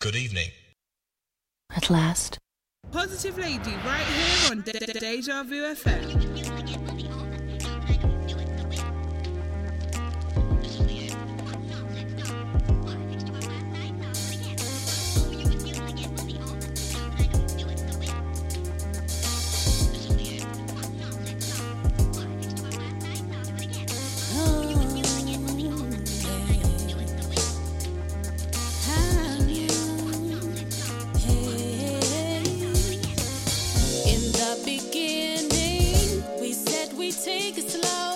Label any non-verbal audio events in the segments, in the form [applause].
Good evening. At last. Positive Lady, right here on Deja Vu FM. take it slow.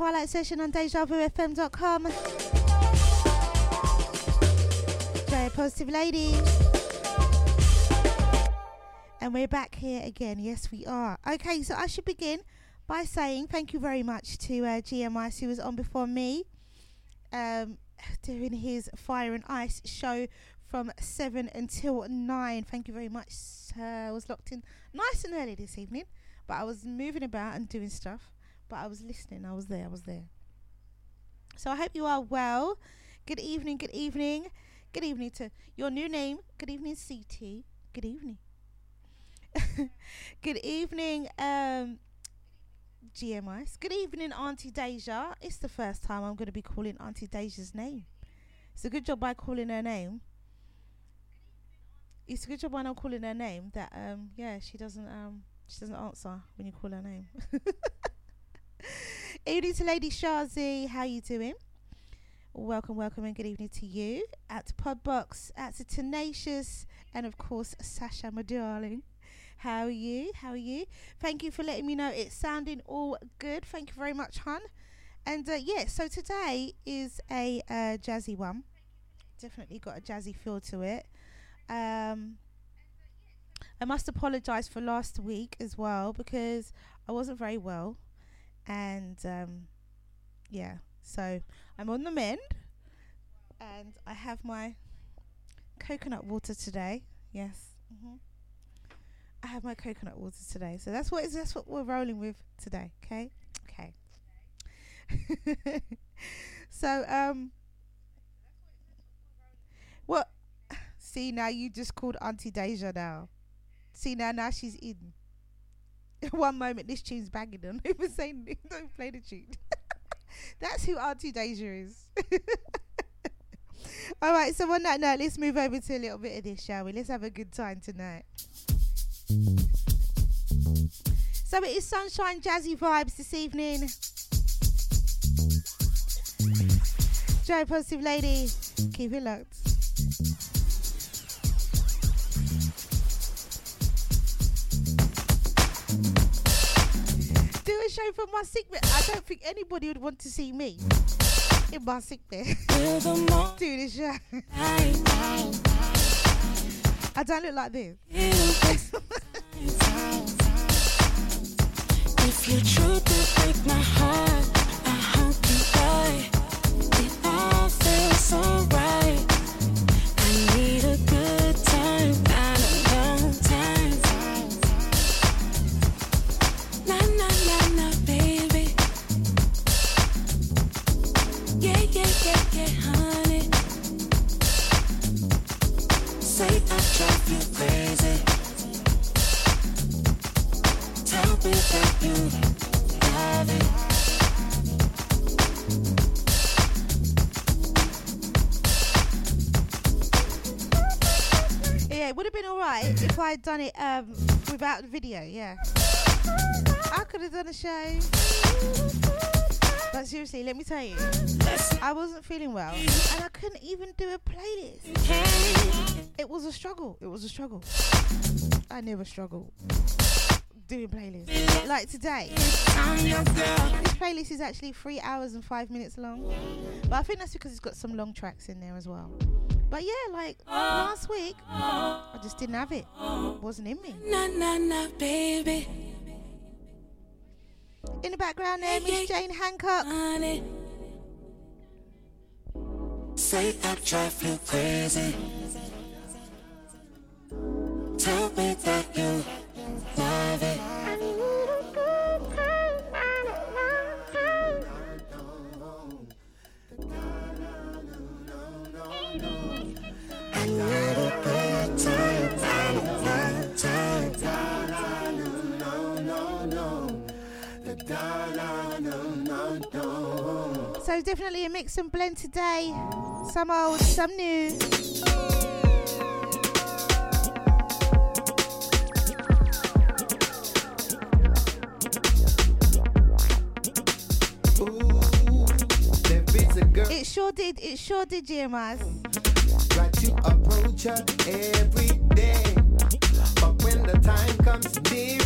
Twilight Session on DejaVuFM.com. Very positive lady. And we're back here again. Yes, we are. Okay, so I should begin by saying thank you very much to uh, who was on before me, um, [sighs] doing his Fire and Ice show from 7 until 9. Thank you very much. I was locked in nice and early this evening, but I was moving about and doing stuff, but I was listening. I was there. I was there. So I hope you are well. Good evening. Good evening. Good evening to your new name. Good evening, CT. Good evening. [laughs] good evening, um, GMIs. Good evening, Auntie Deja. It's the first time I'm going to be calling Auntie Deja's name. It's a good job by calling her name. It's a good job by not calling her name. That um, yeah, she doesn't um, she doesn't answer when you call her name. [laughs] evening to Lady Shazi. How you doing? Welcome, welcome, and good evening to you. At Podbox, at the Tenacious, and of course Sasha, my darling. How are you? How are you? Thank you for letting me know it's sounding all good. Thank you very much, hun. And uh, yeah, so today is a uh, jazzy one. Definitely got a jazzy feel to it. Um, I must apologise for last week as well because I wasn't very well, and um, yeah, so I'm on the mend, and I have my coconut water today. Yes. Mm-hmm. I have my coconut water today. So that's what is that's what we're rolling with today, okay? Okay. [laughs] so um well, [sighs] see now you just called Auntie Deja now. See now now she's in. [laughs] One moment this tune's banging on. [laughs] Even saying don't play the tune. [laughs] that's who Auntie Deja is. All right, so on that note, let's move over to a little bit of this, shall we? Let's have a good time tonight. So it is sunshine jazzy vibes this evening. Joe Positive Lady, keep it locked. Show from my sick bed. I don't think anybody would want to see me in my sick bed. [laughs] Do this show. I don't look like this. If you truth to break my heart, I hope you die. It all feels so alright if I had done it um, without the video, yeah. I could have done a show. But seriously, let me tell you, I wasn't feeling well and I couldn't even do a playlist. It was a struggle. It was a struggle. I never struggle doing playlists. Like today, this playlist is actually three hours and five minutes long. But I think that's because it's got some long tracks in there as well. But yeah, like last week, I just didn't have it. It wasn't in me. Na na na, baby. In the background there, Miss Jane Hancock. Honey. Say I drive you crazy. Tell me that you love it. So definitely a mix and blend today. Some old, some new. It sure did. It sure did, GMIs. Got to approach her every day. But when the time comes, deep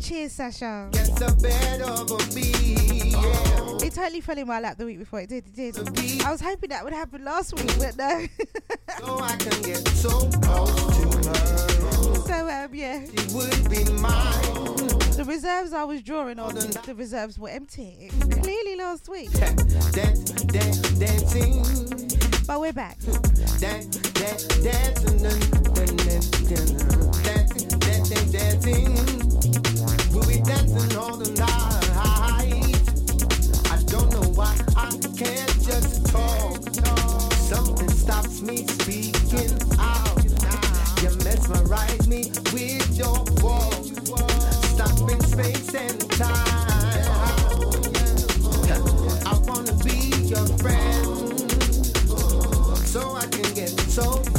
Cheers, Sasha. gets a bed over me. Yeah. It totally fell in my lap the week before. It did, it did. I was hoping that would happen last week, but no. [laughs] So I can get so close to her. so, um, yeah. She would be mine. The reserves I was drawing on, the reserves were empty. Clearly last week. Dance, dance, dancing. But we're back. Dance, dance, dancing, dancing, dancing, dancing, dancing. We'll be dancing all the night. I don't know why I can't just talk. Something stops me speaking out. You mesmerize me with your walk. So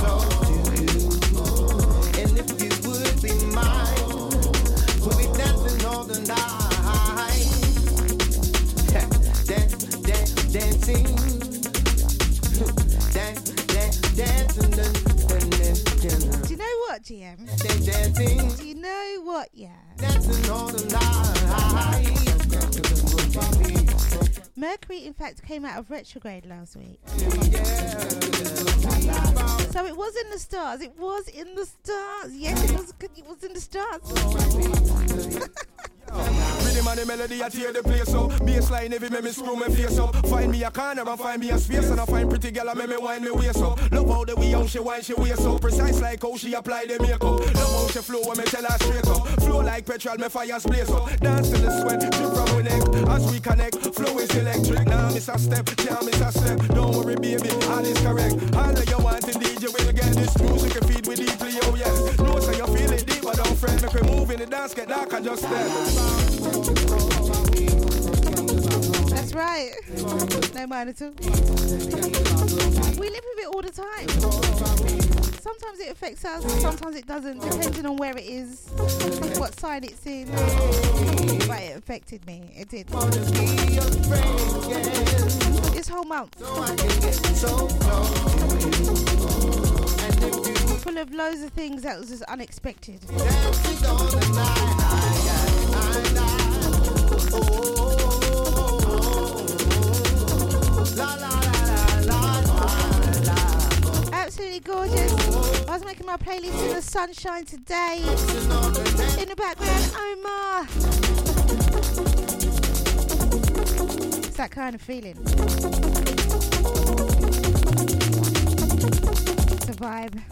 Do you know what, GM? dancing, dancing, Do you know what, yeah? dancing all the night. Mercury, in fact, came out of retrograde last week. So it was in the stars. It was in the stars. Yes, it was. It was in the stars. Rhythm and the melody, I tear the place up. Bassline heavy, make me screw my face up. Find me a corner and find me a space, and I find pretty girl and make me wind me waist up. Love how the way how she wind she waist up, precise like how she apply the makeup. Love how she flow when me tell her straight up. Flow like petrol, me fires blaze up. Dance to the sweat, drip from my neck as we connect. Flow is electric, now miss a step, can't miss a step. Don't worry, baby, all is correct. All that you want, indeed you will get this music you feed with deeply, oh yes. Know so you feel it deep, but don't fret. Make we move in the dance, get dark and just step. That's right. No at [laughs] all. We live with it all the time. Sometimes it affects us, sometimes it doesn't, depending on where it is, what side it's in. But it affected me. It did. This whole month. Full of loads of things that was just unexpected. Absolutely gorgeous. I was making my playlist in the sunshine today. In the background, Omar. It's that kind of feeling. It's a vibe.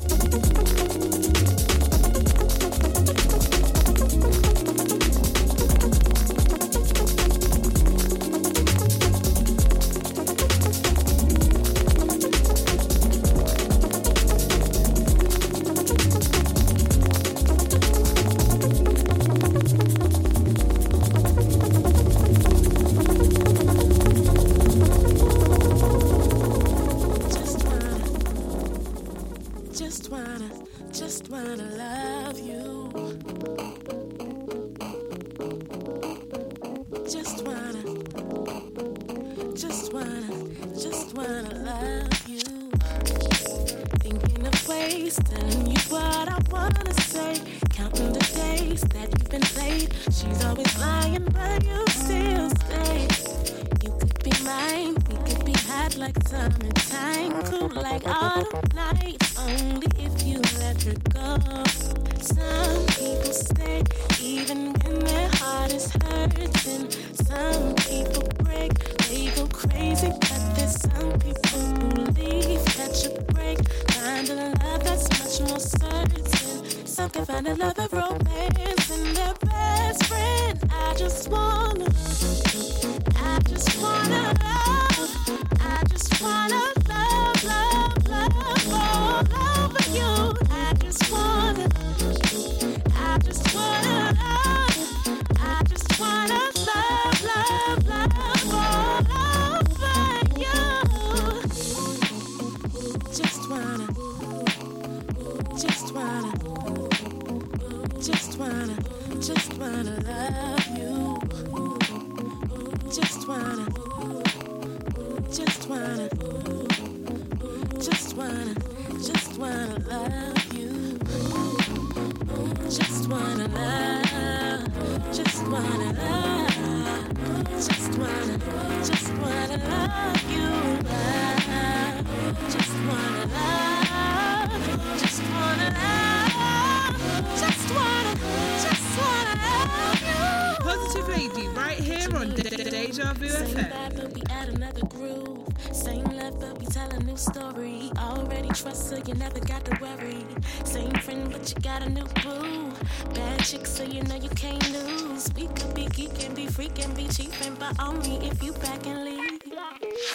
Story. Already trust, so you never got to worry. Same friend, but you got a new boo. Bad chick, so you know you can't lose. We could be geeking, be freaking, be cheaping, but only if you back and leave.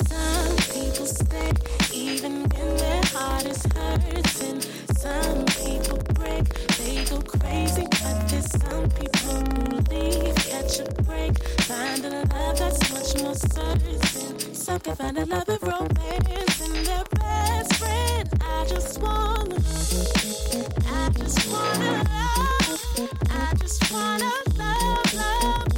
Some people stay even when their heart is hurting. Some people break, they go crazy, but there's some people who leave, catch a break, find a love that's much more certain. Some can find a love romance their best friend. I just wanna, I just wanna love, I just wanna love, love,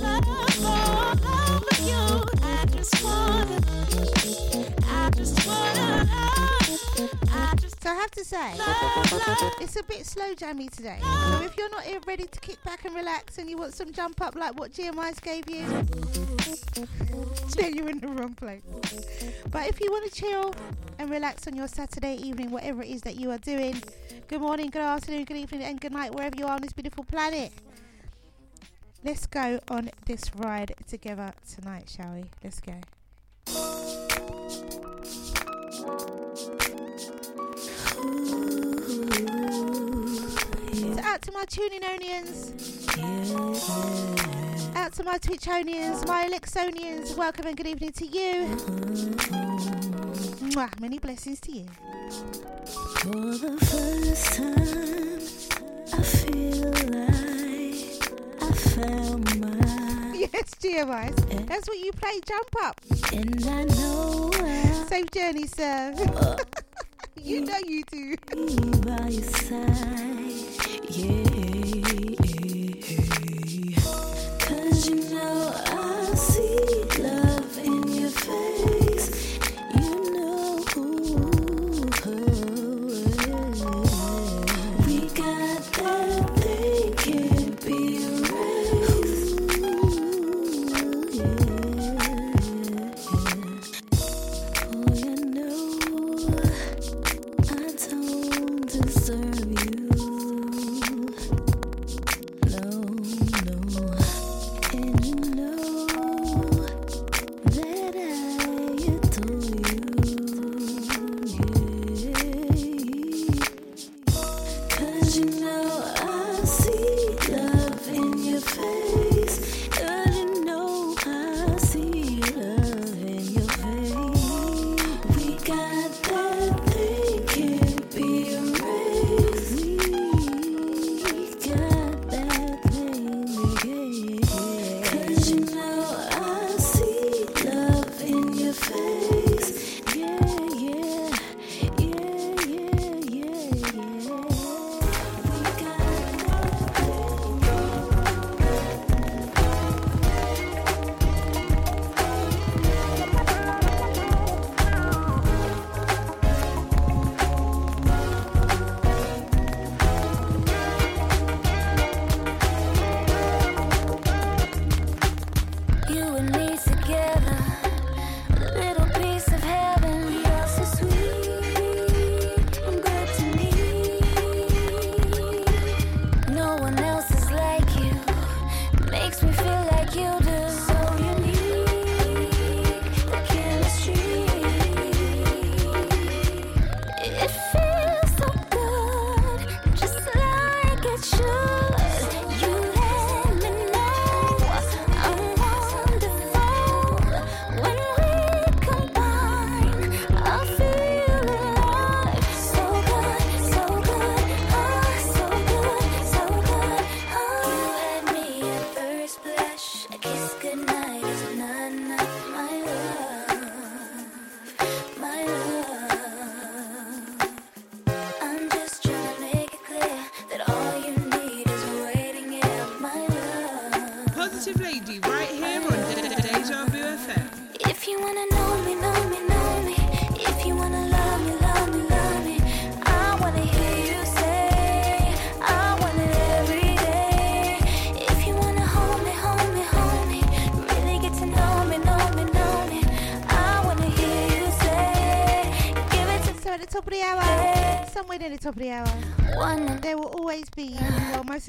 So I have to say, it's a bit slow jammy today. So if you're not ready to kick back and relax and you want some jump up like what GMI's gave you, [laughs] then you're in the wrong place. But if you want to chill and relax on your Saturday evening, whatever it is that you are doing, good morning, good afternoon, good evening, and good night, wherever you are on this beautiful planet. Let's go on this ride together tonight, shall we? Let's go. So out to my tuning onions. Out to my Twitchonians, my Elixonians, welcome and good evening to you. Mwah, many blessings to you. For the first time, I feel like I found my, [laughs] Yes, GMIs. Eh? That's what you play, jump up. and I know Safe journey, sir. You know you do.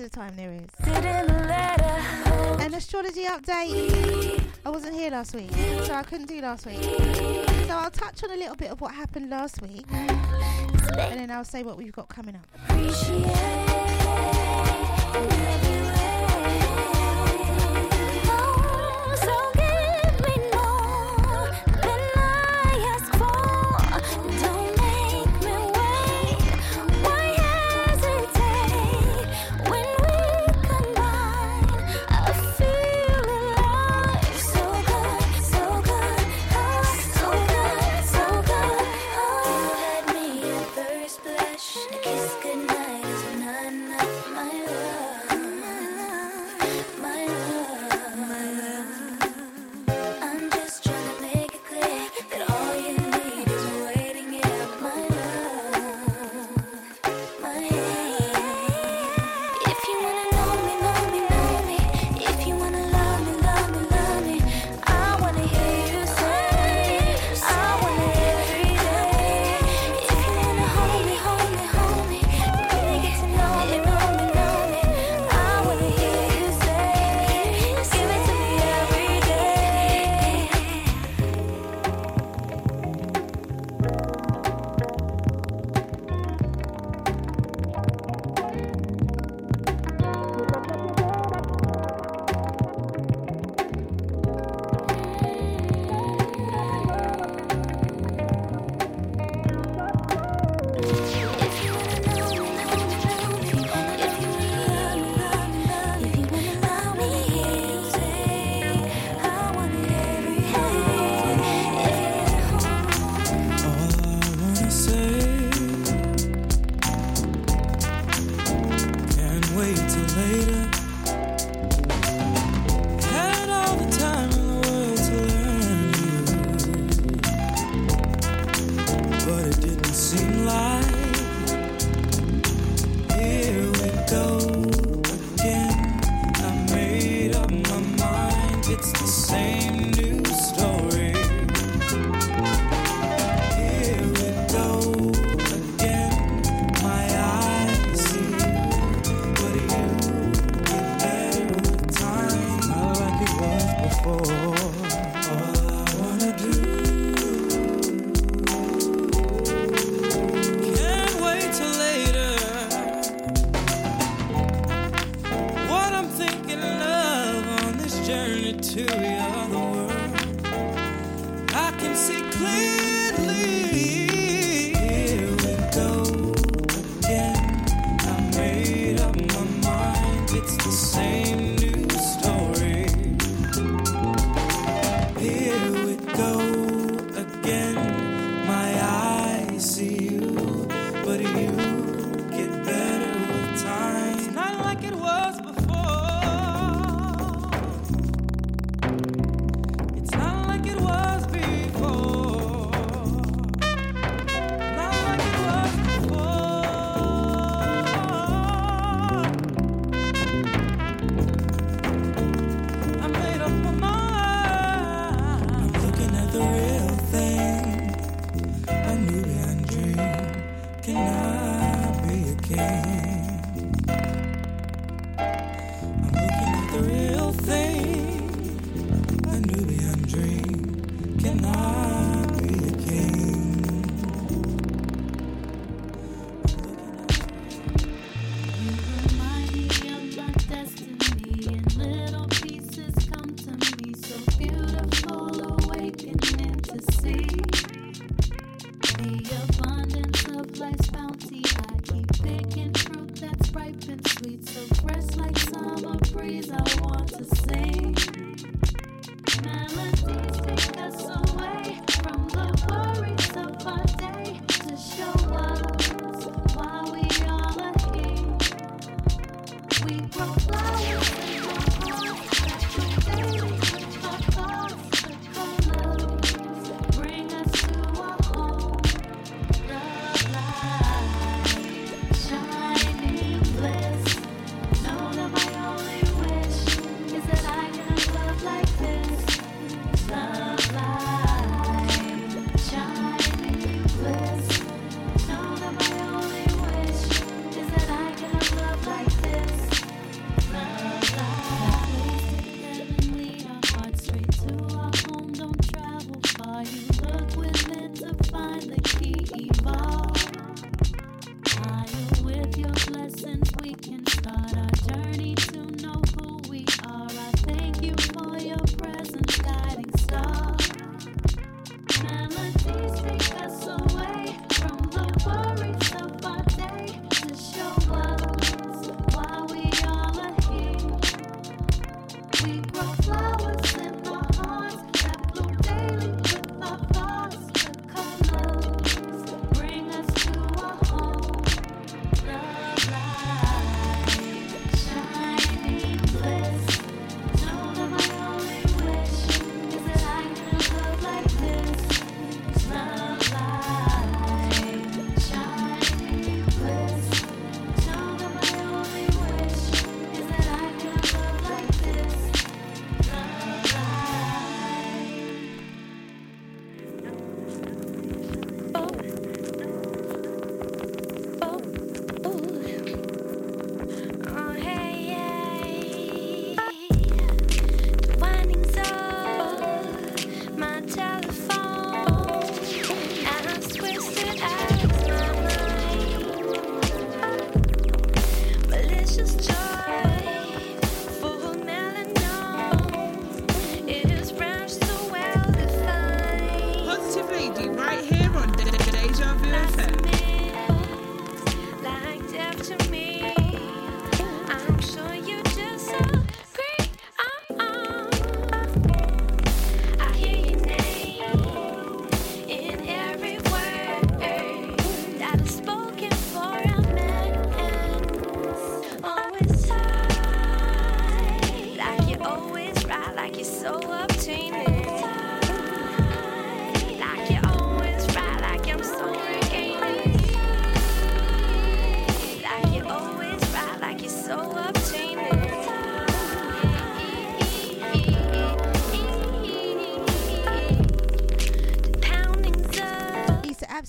the time there is. An astrology update. I wasn't here last week, so I couldn't do last week. So I'll touch on a little bit of what happened last week, and then I'll say what we've got coming up.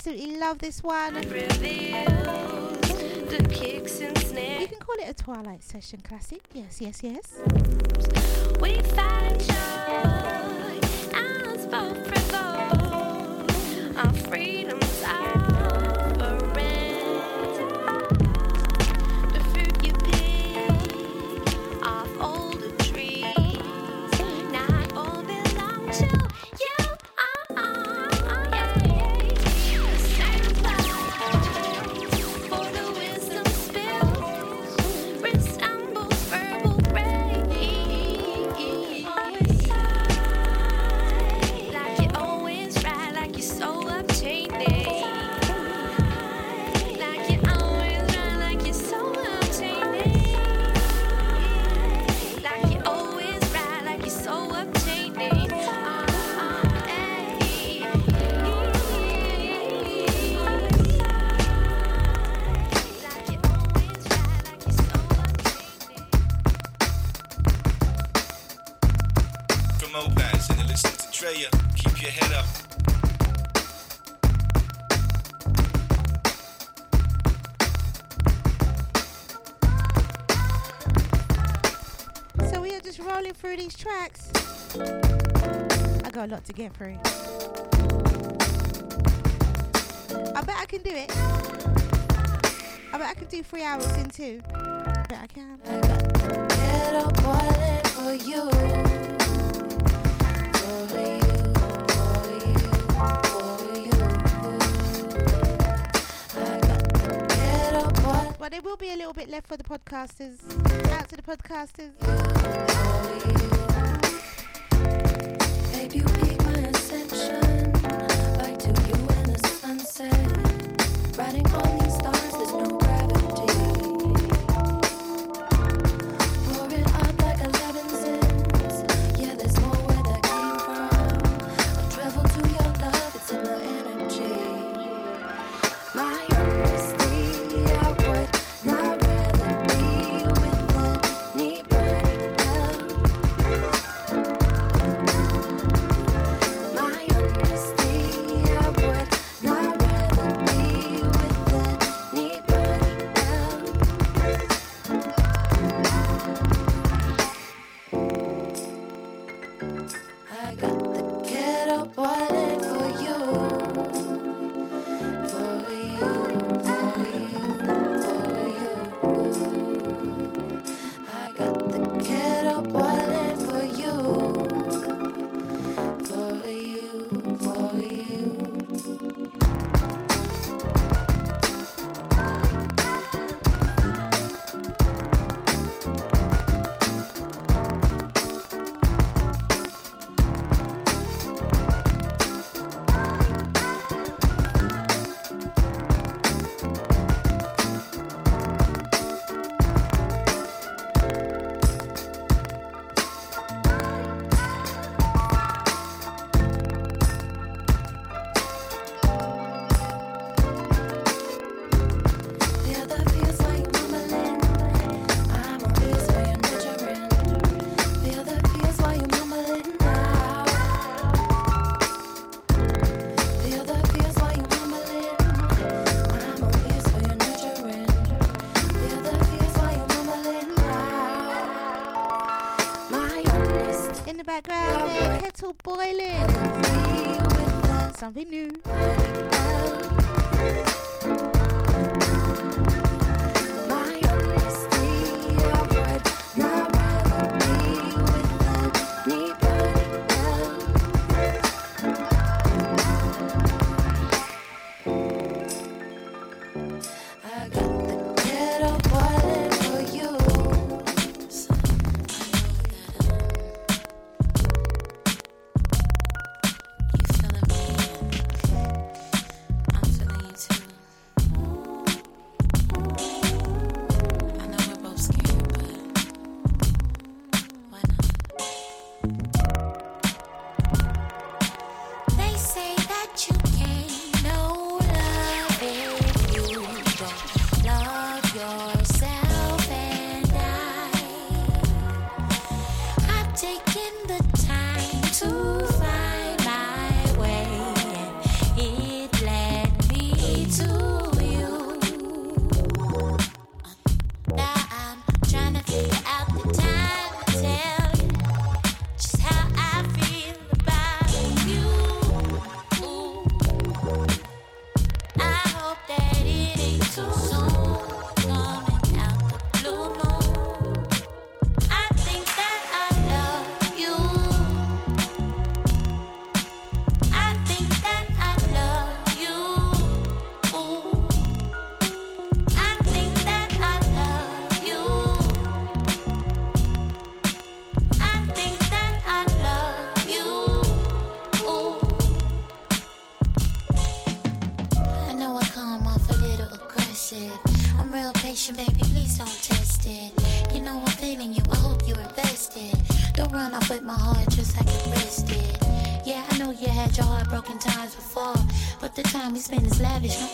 absolutely love this one. You can call it a Twilight Session classic. Yes, yes, yes. to get through. I bet I can do it. I bet I can do three hours in two. I bet I can. But there will be a little bit left for the podcasters. Out to the podcasters. Baby, riding on bienvenue. time we spend is lavish.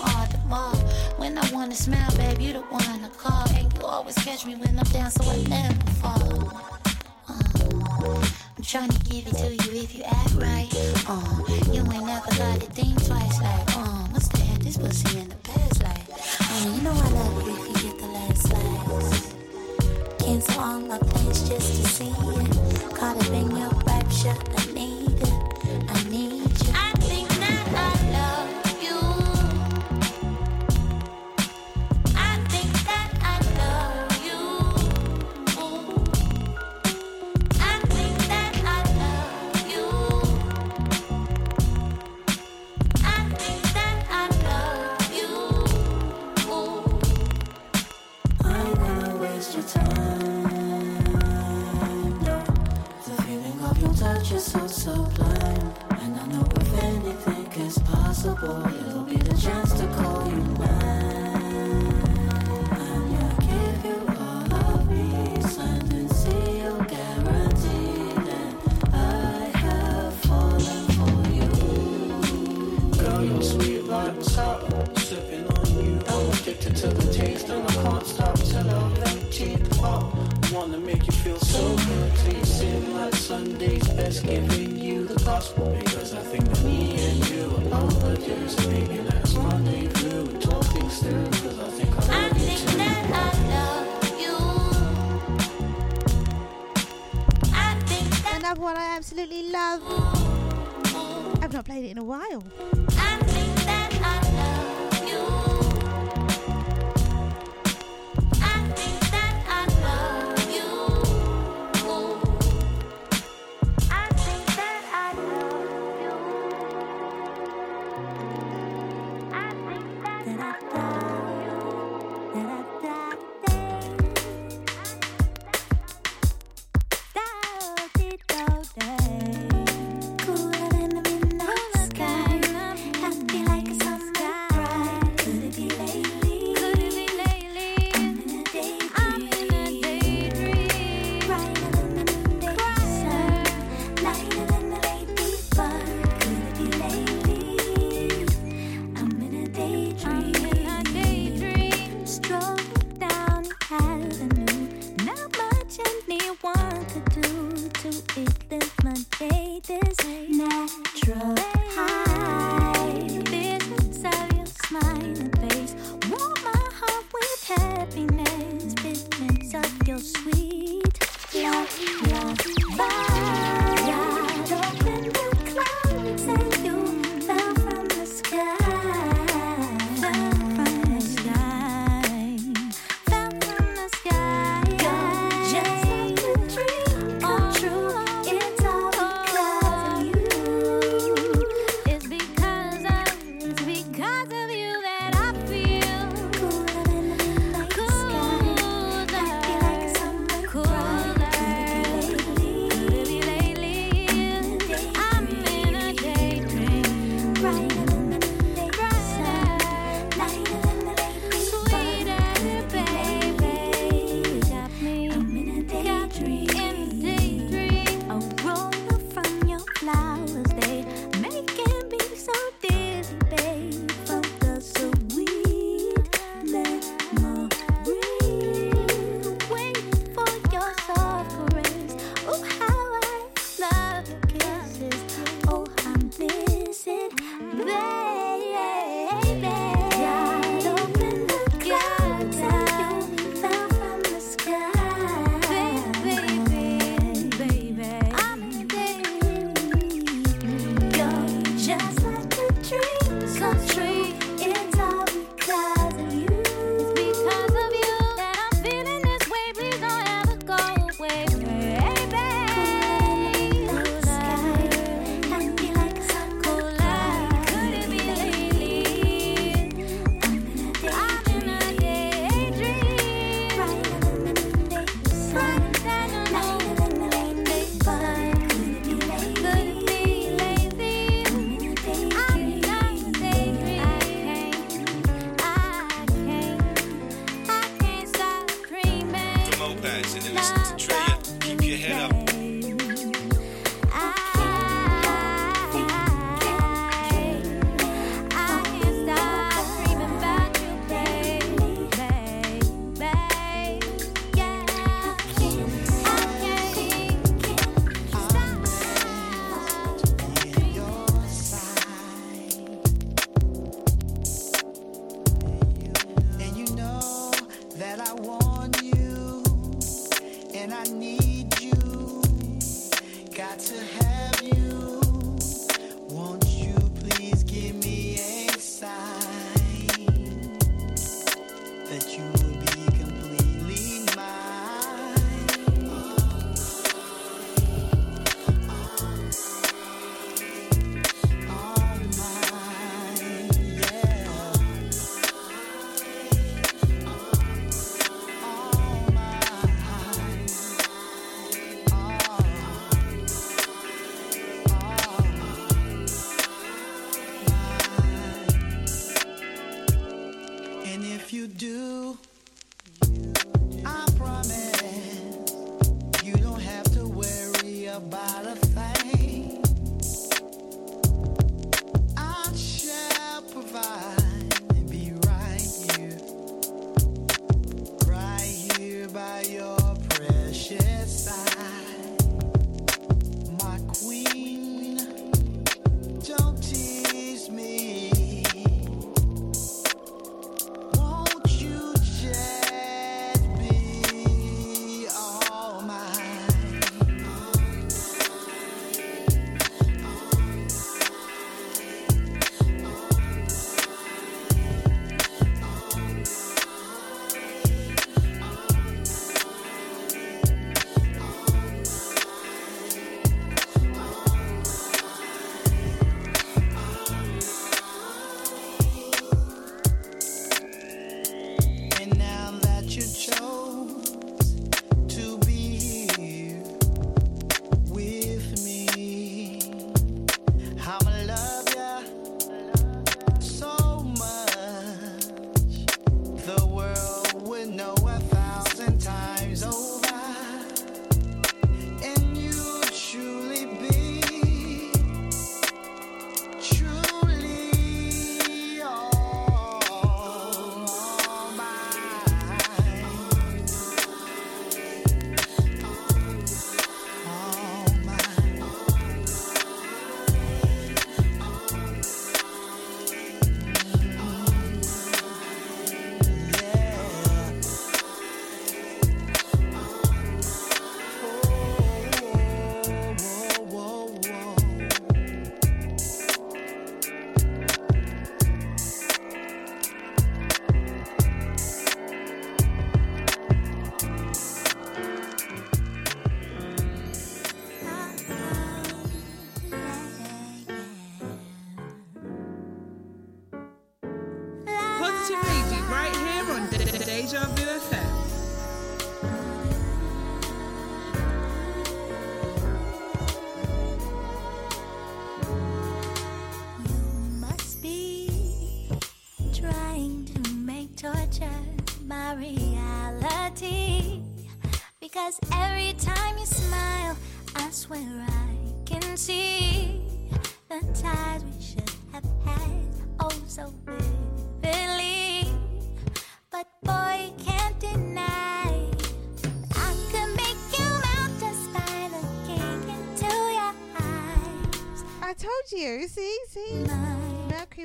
one I absolutely love. I've not played it in a while.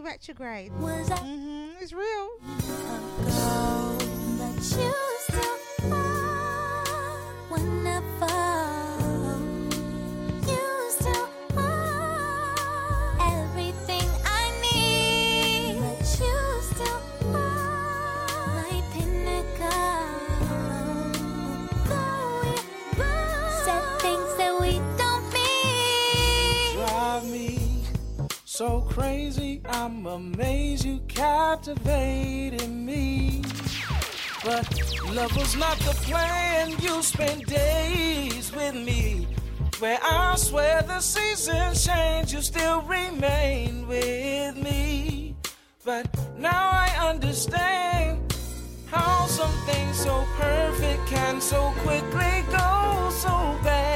retrograde. Mm-hmm, it's real. so crazy. I'm amazed you captivated me. But love was not the plan. You spent days with me. Where I swear the seasons change, you still remain with me. But now I understand how something so perfect can so quickly go so bad.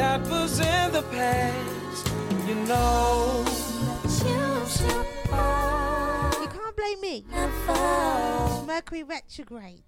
that was in the past. You know, you can't blame me. Mercury retrograde.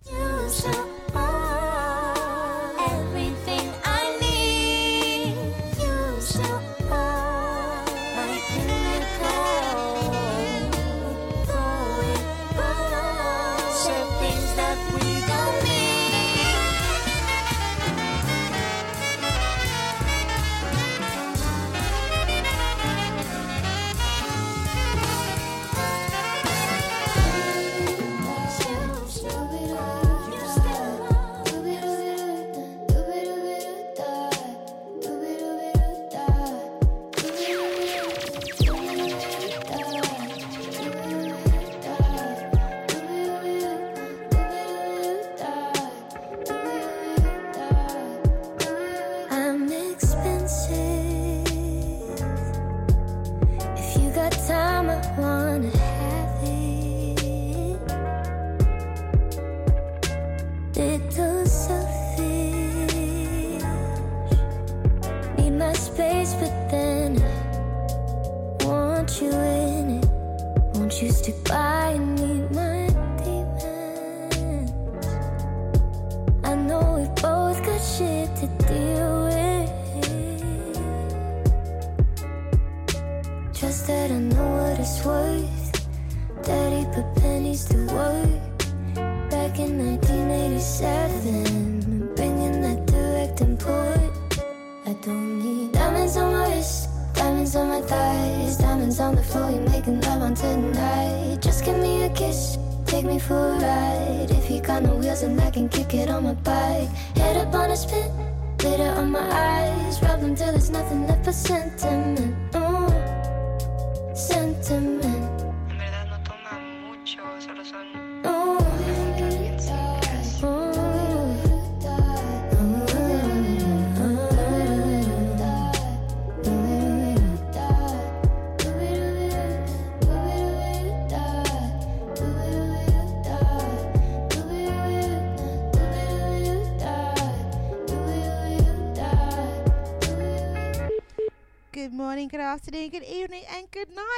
and I can kick it on my bike. Head up on a spit, glitter on my eyes. Rub them till there's nothing left but sentiment.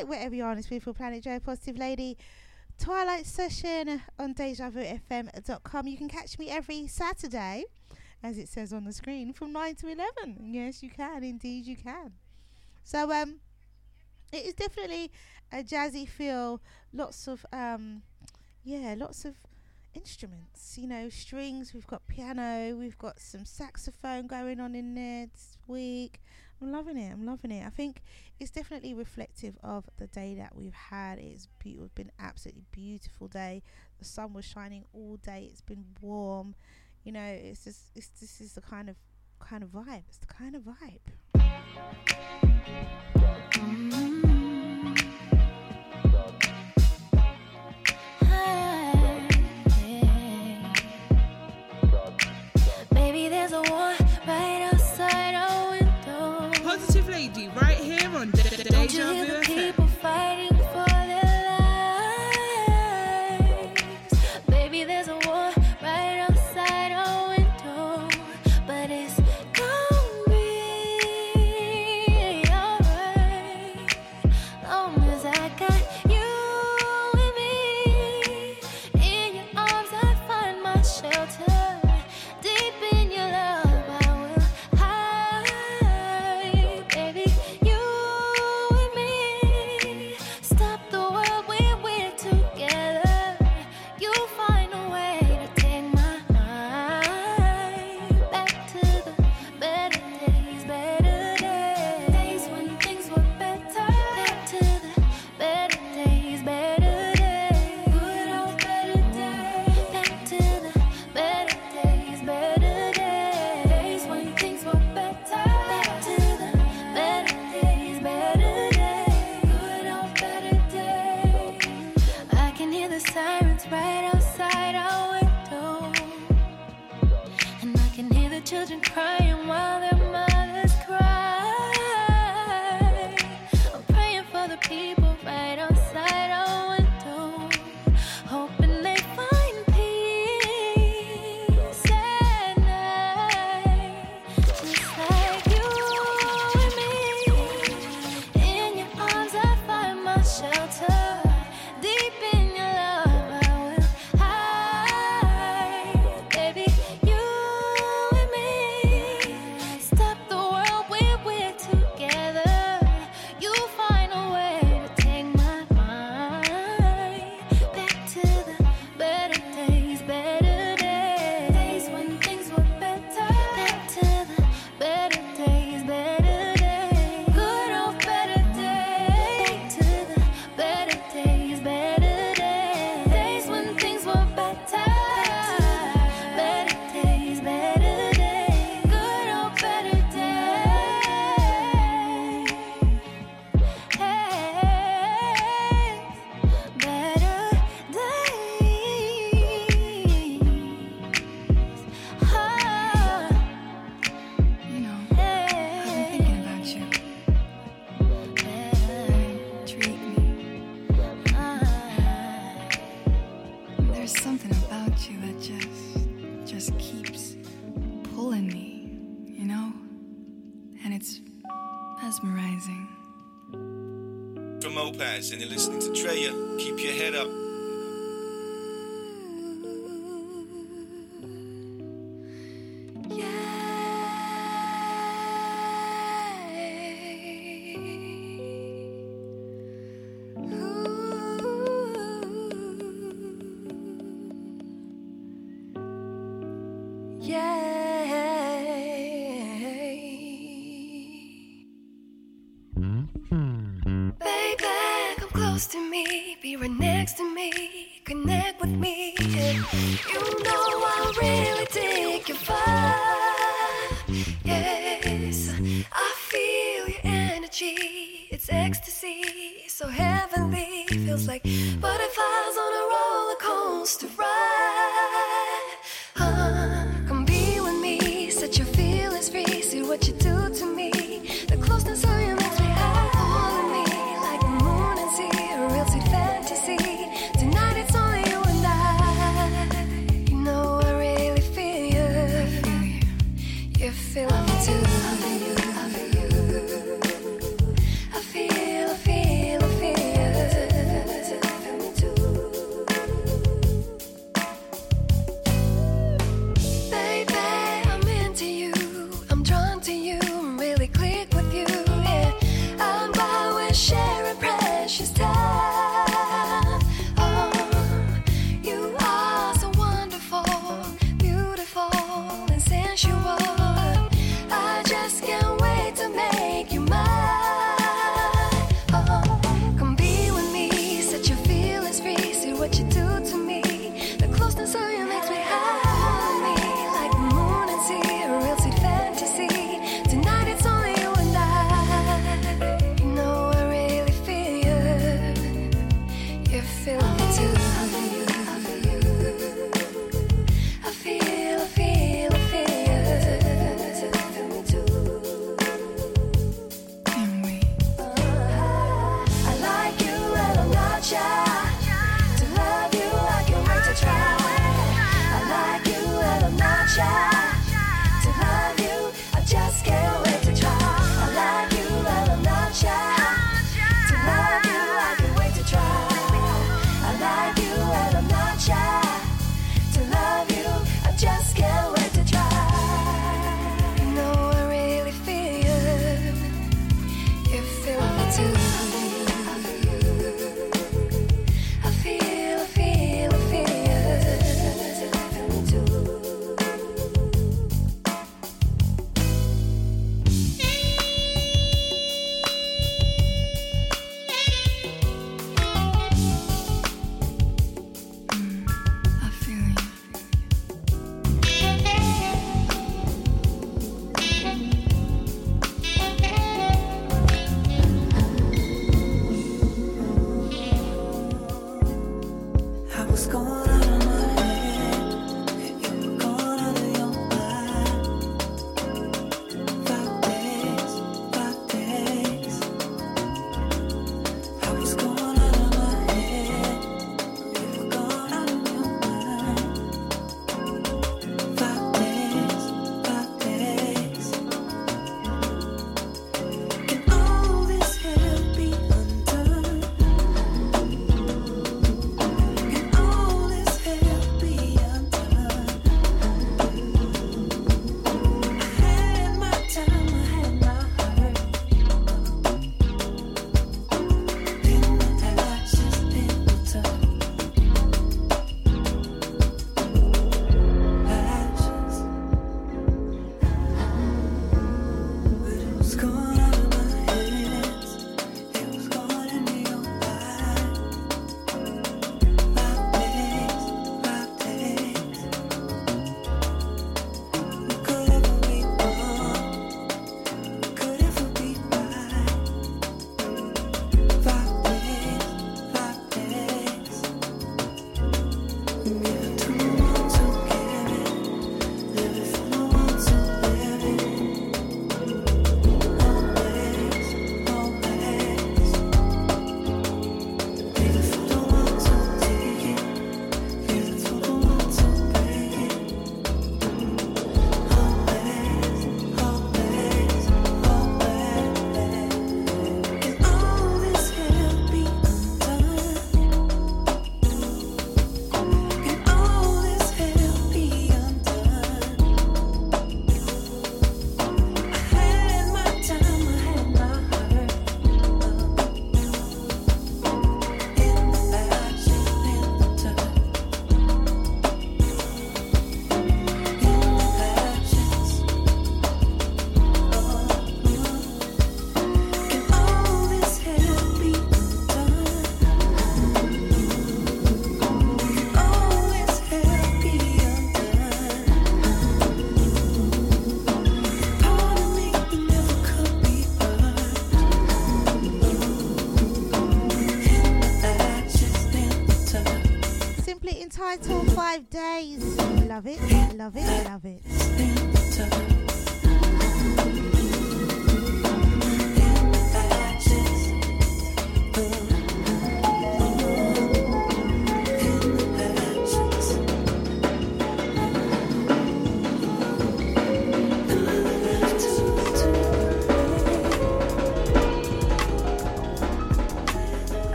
right, wherever you are on this beautiful planet, Joe Positive Lady. Twilight session on DejaVuFM.com. You can catch me every Saturday, as it says on the screen, from 9 to 11. Yes, you can. Indeed, you can. So, um, it is definitely a jazzy feel. Lots of, um, yeah, lots of instruments, you know, strings. We've got piano, we've got some saxophone going on in there this week. I'm loving it. I'm loving it. I think it's definitely reflective of the day that we've had. It's, it's been absolutely beautiful day. The sun was shining all day. It's been warm. You know, it's just it's this is the kind of kind of vibe. It's the kind of vibe. There's a right outside our window. Positive lady, right?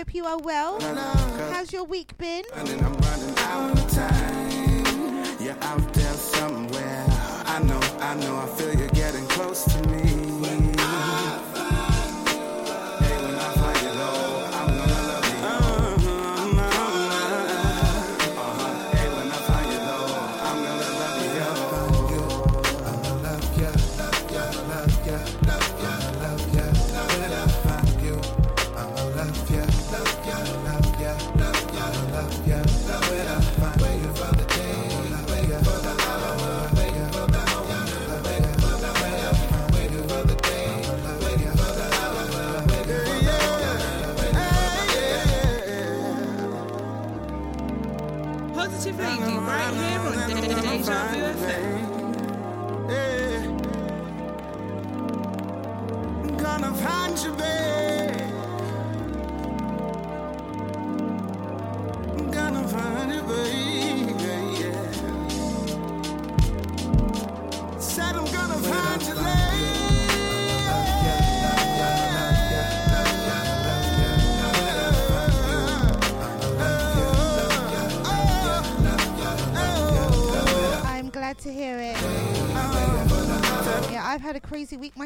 Hope you are well. How's your week been?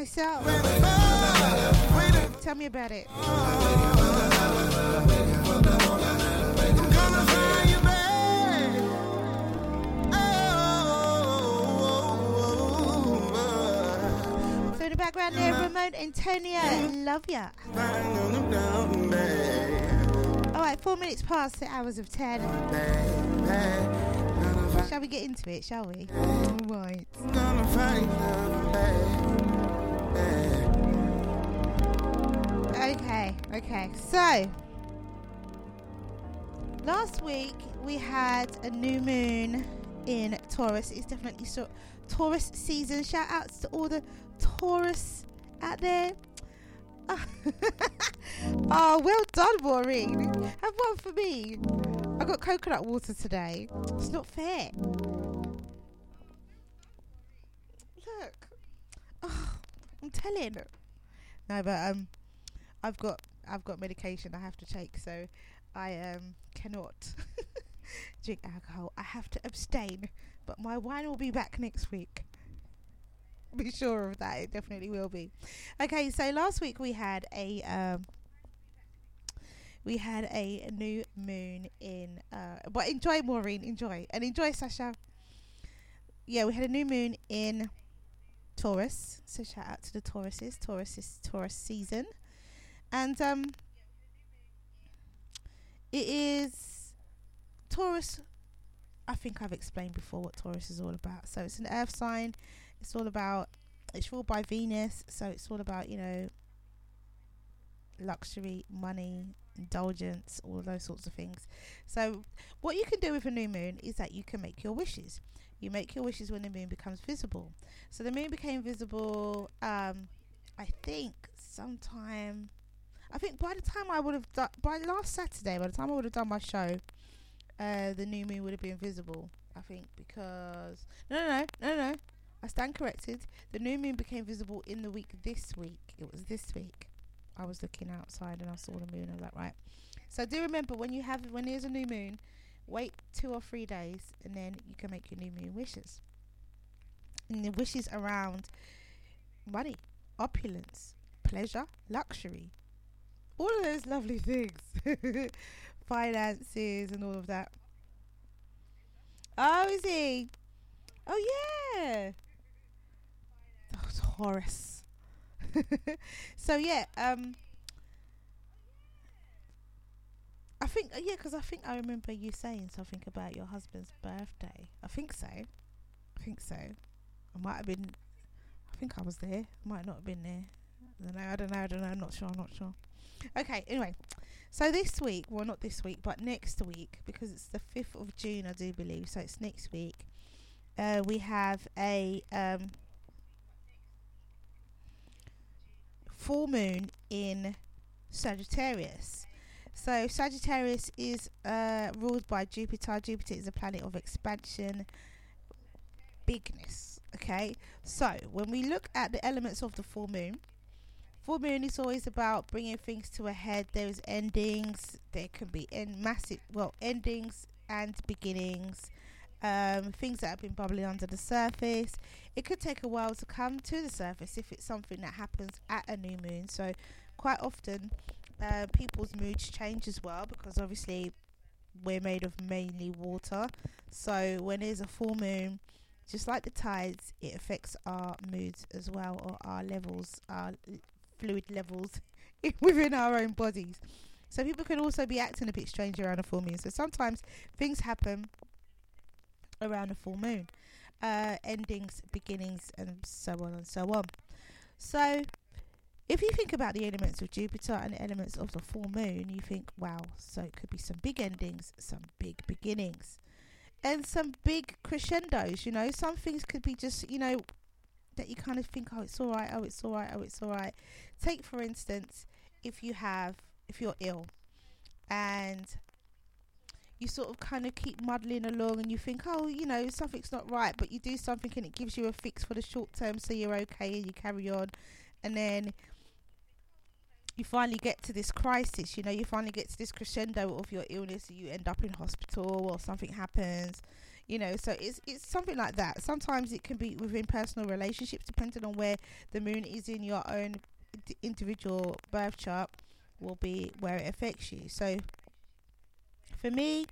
Myself. Tell me about it. So in the background there, Ramon Antonio, love ya. All right, four minutes past the hours of ten. Shall we get into it? Shall we? All right. Gonna find Okay, okay. So, last week we had a new moon in Taurus. It's definitely so Taurus season. Shout outs to all the Taurus out there. [laughs] oh, well done, Maureen. Have one for me. I got coconut water today. It's not fair. I'm telling. No, but um, I've got I've got medication I have to take, so I um cannot [laughs] drink alcohol. I have to abstain. But my wine will be back next week. [laughs] Be sure of that. It definitely will be. Okay, so last week we had a um we had a new moon in uh but enjoy Maureen, enjoy. And enjoy Sasha. Yeah, we had a new moon in Taurus. So shout out to the Tauruses. Taurus is Taurus season. And um it is Taurus I think I've explained before what Taurus is all about. So it's an earth sign. It's all about it's ruled by Venus, so it's all about, you know, luxury, money, indulgence, all those sorts of things. So what you can do with a new moon is that you can make your wishes. You make your wishes when the moon becomes visible. So the moon became visible um I think sometime I think by the time I would have done by last Saturday, by the time I would have done my show, uh, the new moon would have been visible. I think because no, no, no, no, no. I stand corrected. The new moon became visible in the week this week. It was this week. I was looking outside and I saw the moon. I was like, right. So do remember when you have when there's a new moon, wait two or three days and then you can make your new moon wishes. And the wishes around money, opulence, pleasure, luxury, all of those lovely things, [laughs] finances, and all of that. Oh, is he? Oh yeah. Oh, Taurus. [laughs] so yeah, um, I think uh, yeah, because I think I remember you saying something about your husband's birthday. I think so. I think so. I might have been. I think I was there. I might not have been there. I don't know. I don't know. I don't know. I'm not sure. I'm not sure. Okay, anyway. So this week, well, not this week, but next week, because it's the 5th of June, I do believe. So it's next week. Uh, we have a um, full moon in Sagittarius. So Sagittarius is uh, ruled by Jupiter. Jupiter is a planet of expansion, bigness. Okay, so when we look at the elements of the full moon, full moon is always about bringing things to a head. There's endings. There can be end massive, well, endings and beginnings. Um, things that have been bubbling under the surface. It could take a while to come to the surface if it's something that happens at a new moon. So, quite often, uh, people's moods change as well because obviously we're made of mainly water. So, when there's a full moon, just like the tides, it affects our moods as well, or our levels, our fluid levels [laughs] within our own bodies. So people can also be acting a bit strange around a full moon. So sometimes things happen around a full moon, uh, endings, beginnings, and so on and so on. So if you think about the elements of Jupiter and the elements of the full moon, you think, wow, so it could be some big endings, some big beginnings and some big crescendos. You know, some things could be just you know that you kind of think, oh, it's all right, oh, it's all right, oh, it's all right. Take for instance, if you have, if you're ill, and you sort of kind of keep muddling along and you think, oh, you know, something's not right, but you do something and it gives you a fix for the short term, so you're okay and you carry on, and then you finally get to this crisis, you know, you finally get to this crescendo of your illness, you end up in hospital or something happens, you know. So it's it's something like that. Sometimes it can be within personal relationships, depending on where the moon is in your own individual birth chart, will be where it affects you. So for me,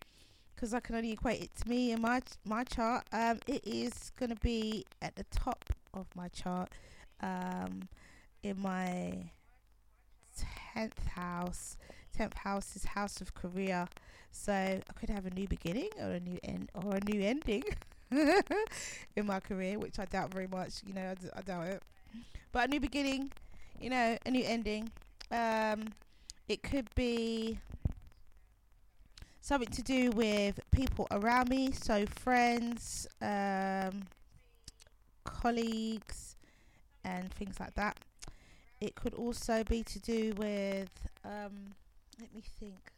because I can only equate it to me and my my chart, um, it is gonna be at the top of my chart, um, in my tenth house. Tenth house is house of career, so I could have a new beginning or a new end or a new ending [laughs] in my career, which I doubt very much. You know, I, d- I doubt it. But a new beginning, you know, a new ending. Um, it could be something to do with people around me, so friends, um, colleagues, and things like that. It could also be to do with, um, let me think.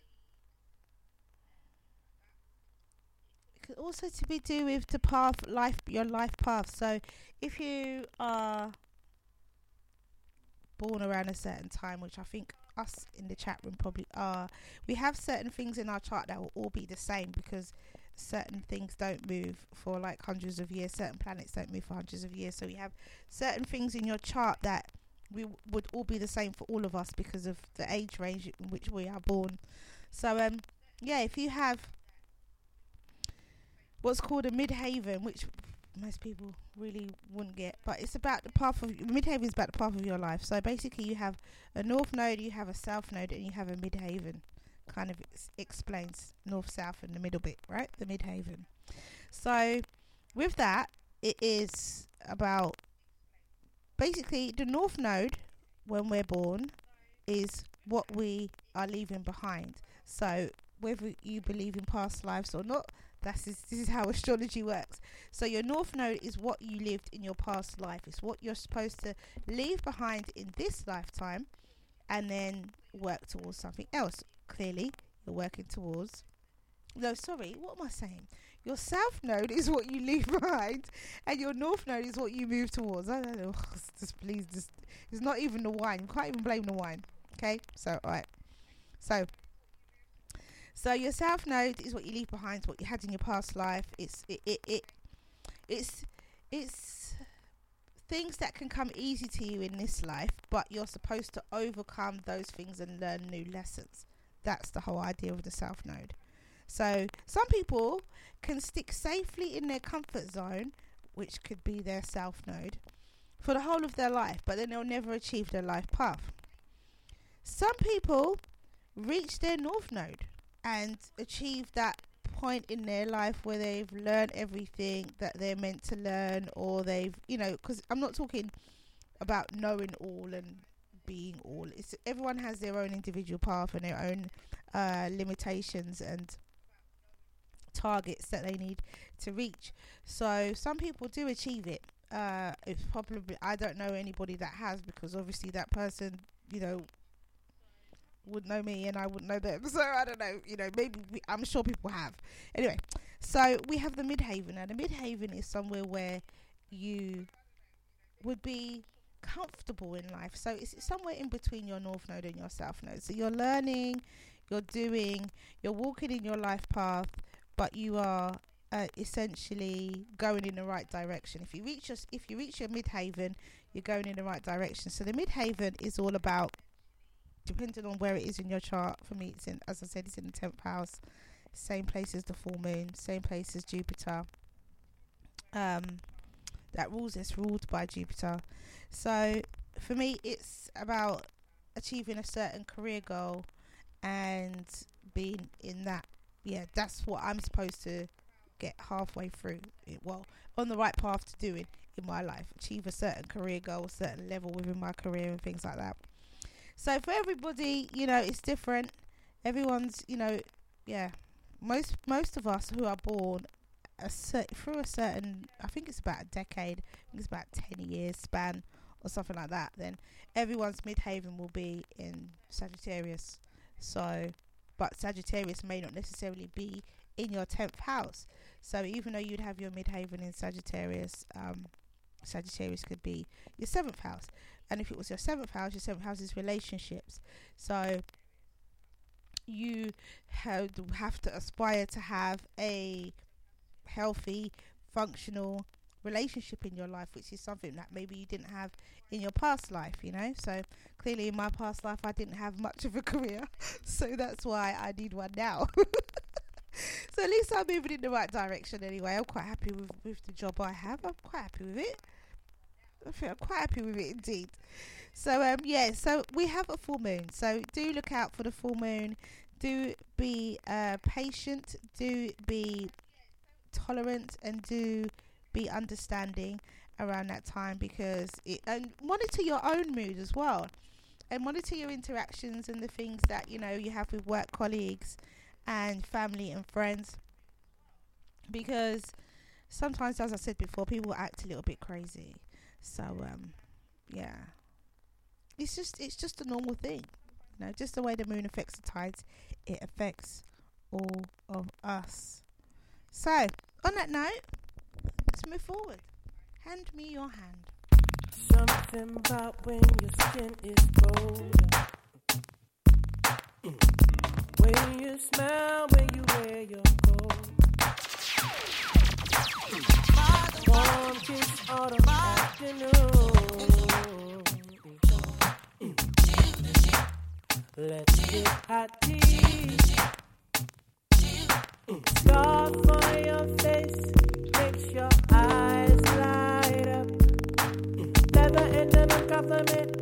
It could also to be do with the path, life, your life path. So, if you are born around a certain time, which I think us in the chat room probably are, we have certain things in our chart that will all be the same because certain things don't move for like hundreds of years, certain planets don't move for hundreds of years. So, we have certain things in your chart that we would all be the same for all of us because of the age range in which we are born. So um yeah, if you have what's called a midheaven, which most people really wouldn't get, but it's about the path of midheaven is about the path of your life. So basically, you have a north node, you have a south node, and you have a midheaven. Kind of ex- explains north, south, and the middle bit, right? The midheaven. So with that, it is about basically the north node when we're born is what we are leaving behind. So whether you believe in past lives or not that's is, this is how [laughs] astrology works. So your north node is what you lived in your past life. It's what you're supposed to leave behind in this lifetime and then work towards something else. Clearly you're working towards no sorry what am i saying your south node is what you leave [laughs] behind, and your north node is what you move towards. I don't know. [sighs] Just please, just it's not even the wine. You can't even blame the wine. Okay, so all right. So, so your south node is what you leave behind, what you had in your past life. It's it it, it it's it's things that can come easy to you in this life, but you're supposed to overcome those things and learn new lessons. That's the whole idea of the south node. So some people can stick safely in their comfort zone, which could be their south node, for the whole of their life, but then they'll never achieve their life path. Some people reach their north node and achieve that point in their life where they've learned everything that they're meant to learn, or they've, you know, because I'm not talking about knowing all and being all. It's everyone has their own individual path and their own uh, limitations and targets that they need to reach. So some people do achieve it. Uh, it's probably I don't know anybody that has because obviously that person, you know, would know me and I wouldn't know them. [laughs] So I don't know. You know, maybe we, I'm sure people have. Anyway, so we have the midheaven. Now the midheaven is somewhere where you would be comfortable in life. So it's somewhere in between your north node and your south node. So you're learning, you're doing, you're walking in your life path, but you are uh, essentially going in the right direction. If you reach your, if you reach your midheaven, you're going in the right direction. So the midheaven is all about depending on where it is in your chart. For me, it's in as I said, it's in the tenth house, same place as the full moon, same place as Jupiter. Um, that rules it's ruled by Jupiter. So for me, it's about achieving a certain career goal and being in that. Yeah, that's what I'm supposed to get halfway through. It, well, on the right path to doing in my life, achieve a certain career goal, a certain level within my career, and things like that. So for everybody, you know, it's different. Everyone's, you know, yeah. Most most of us who are born a cer- through a certain, I think it's about a decade, I think it's about ten years span or something like that. Then everyone's midheaven will be in Sagittarius. So, but Sagittarius may not necessarily be in your tenth house. So even though you'd have your midheaven in Sagittarius, um, Sagittarius could be your seventh house. And if it was your seventh house, your seventh house is relationships. So you have to aspire to have a healthy, functional relationship in your life, which is something that maybe you didn't have in your past life, you know. So clearly, in my past life, I didn't have much of a [laughs] career, so that's why I need one now. [laughs] so at least I'm moving in the right direction anyway. I'm quite happy with, with the job I have. I'm quite happy with it. I feel I'm quite happy with it indeed. So um yeah, so we have a full moon. So do look out for the full moon. Do be uh patient. Do be tolerant and do be understanding around that time because it and monitor your own mood as well and monitor your interactions and the things that you know you have with work colleagues and family and friends. Because sometimes as i said before people act a little bit crazy. So um yeah. It's just it's just a normal thing you know just the way the moon affects the tides it affects all of us. So on that note let's move forward hand me your hand Something about when your skin is colder. Mm. When you smell, when you wear your coat. Warm kiss autumn afternoon. Mm. Let's get hot tea. Mm. Scarf on your face a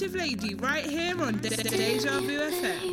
Positive Lady right here on De- Deja Vu FM.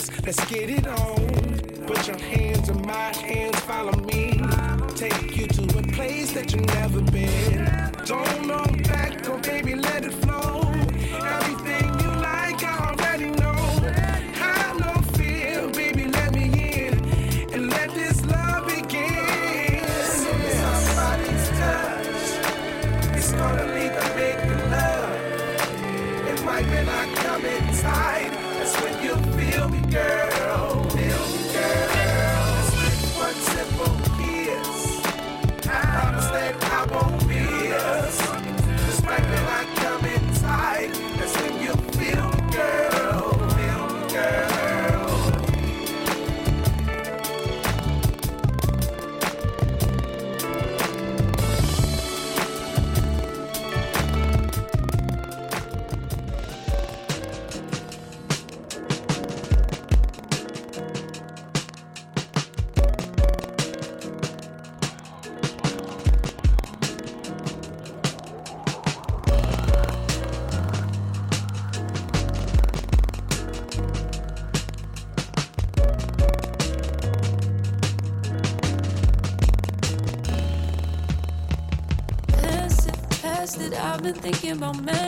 dance. Let's get it on. Put your hands in my hands, follow me. Take you to a place that you've never been. Don't look back, oh baby, let about me.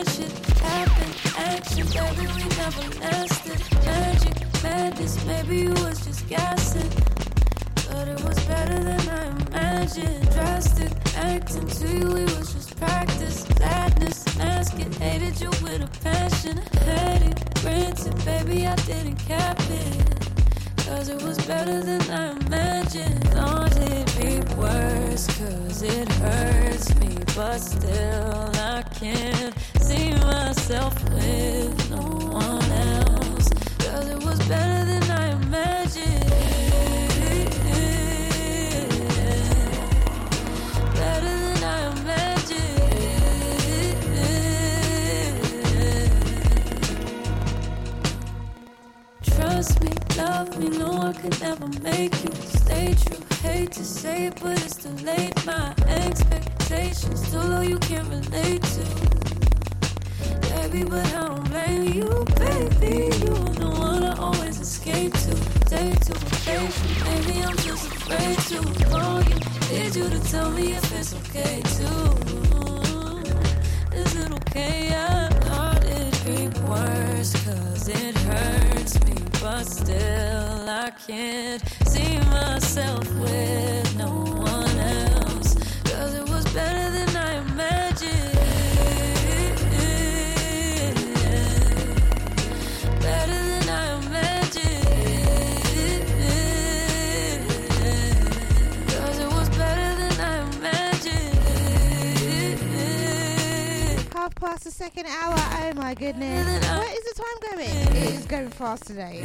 fast today.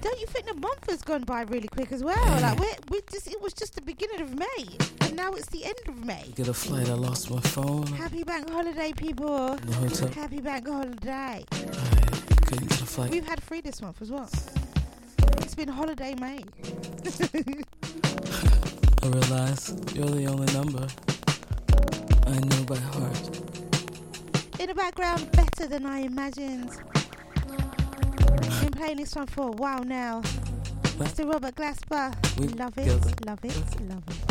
Don't you think the month has gone by really quick as well? Like we're, we just it was just the beginning of May and now it's the end of May. Get a flight, I lost my phone. Happy bank holiday people. No, Happy bank holiday. We've had three this month as well. It's been holiday May. [laughs] I realize you're the only number I know by heart. In the background, faster than I imagined. Been playing this one for a while now. It's the Robert Glasper. We love it, love it, love it.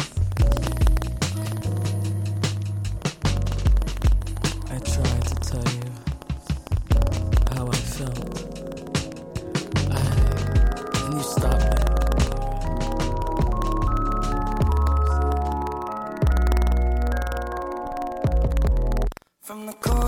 I tried to tell you how I felt. I, you stopped me. From the corner.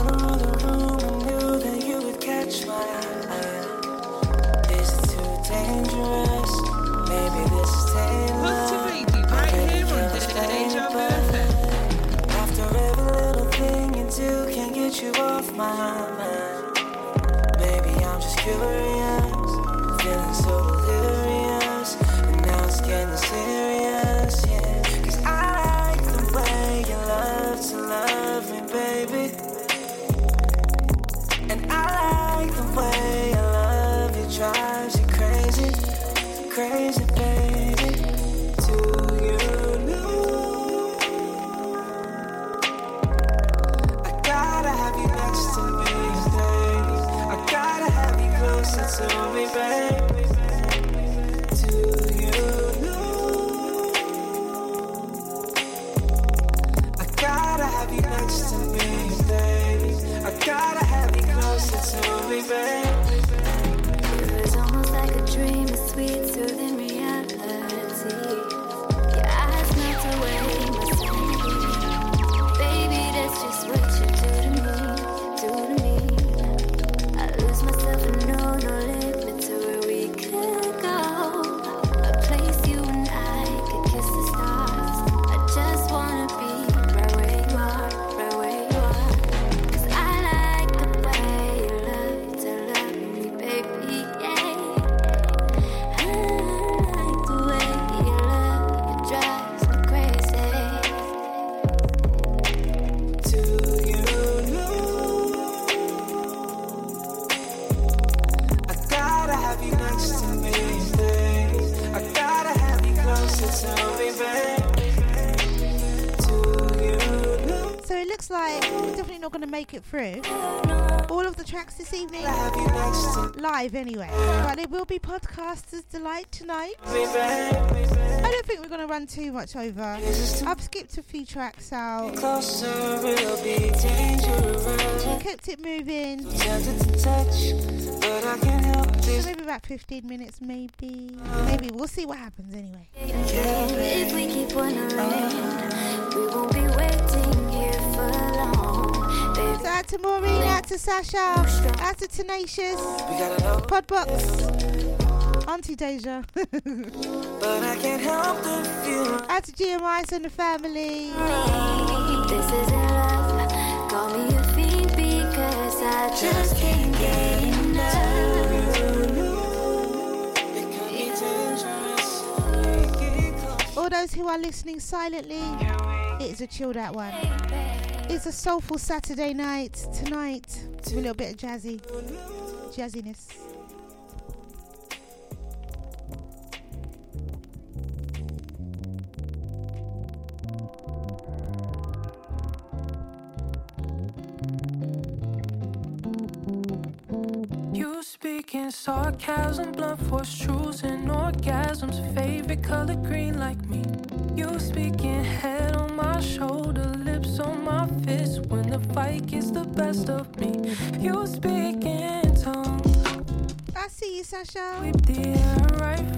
through all of the tracks this evening live anyway. But it will be podcasters delight tonight. I don't think we're going to run too much over. I've skipped a few tracks out. Kept it moving. So maybe about 15 minutes, maybe. Maybe we'll see what happens anyway. If we keep on running, we won't be waiting here for long. So out to Maureen, out to Sasha, out to Tenacious, Podbox, Auntie Deja. [laughs] but I can't help the feeling. Out to GMIs and the family. This is in love. Call me a fiend because I just, can't get. All those who are listening silently, it's a chilled out one. It's a soulful Saturday night tonight. It's a little bit of jazzy, jazziness. You speaking sarcasm, blunt force truths and orgasms. Favorite color green like me. You speaking head on my shoulder, lips on my fist. When the fight gets the best of me, you speaking tongue. I see you, Sasha. Whip the air right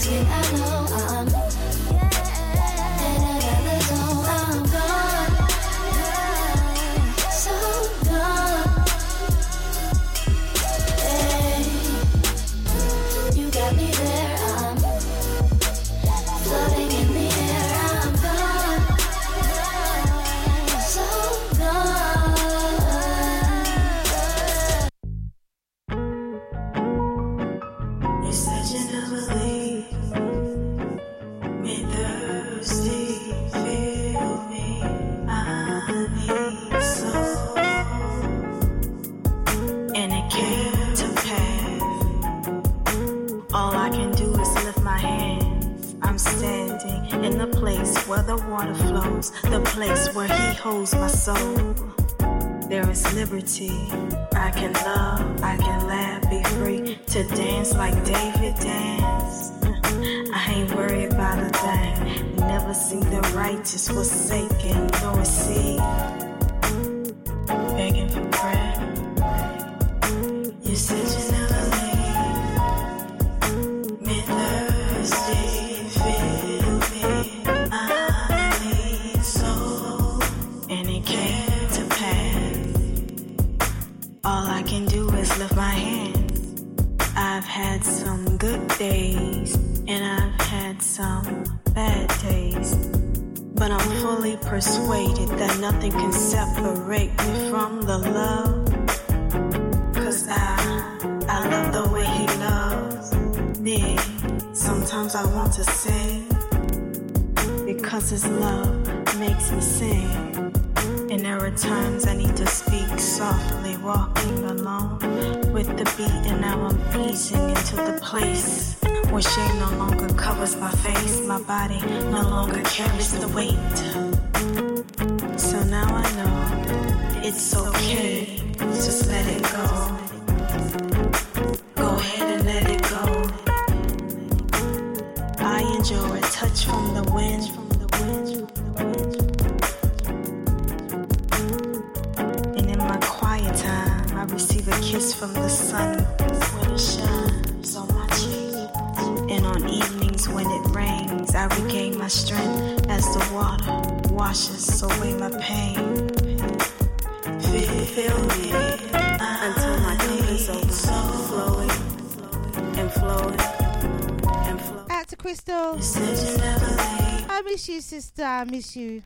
until I sister. I uh, miss you.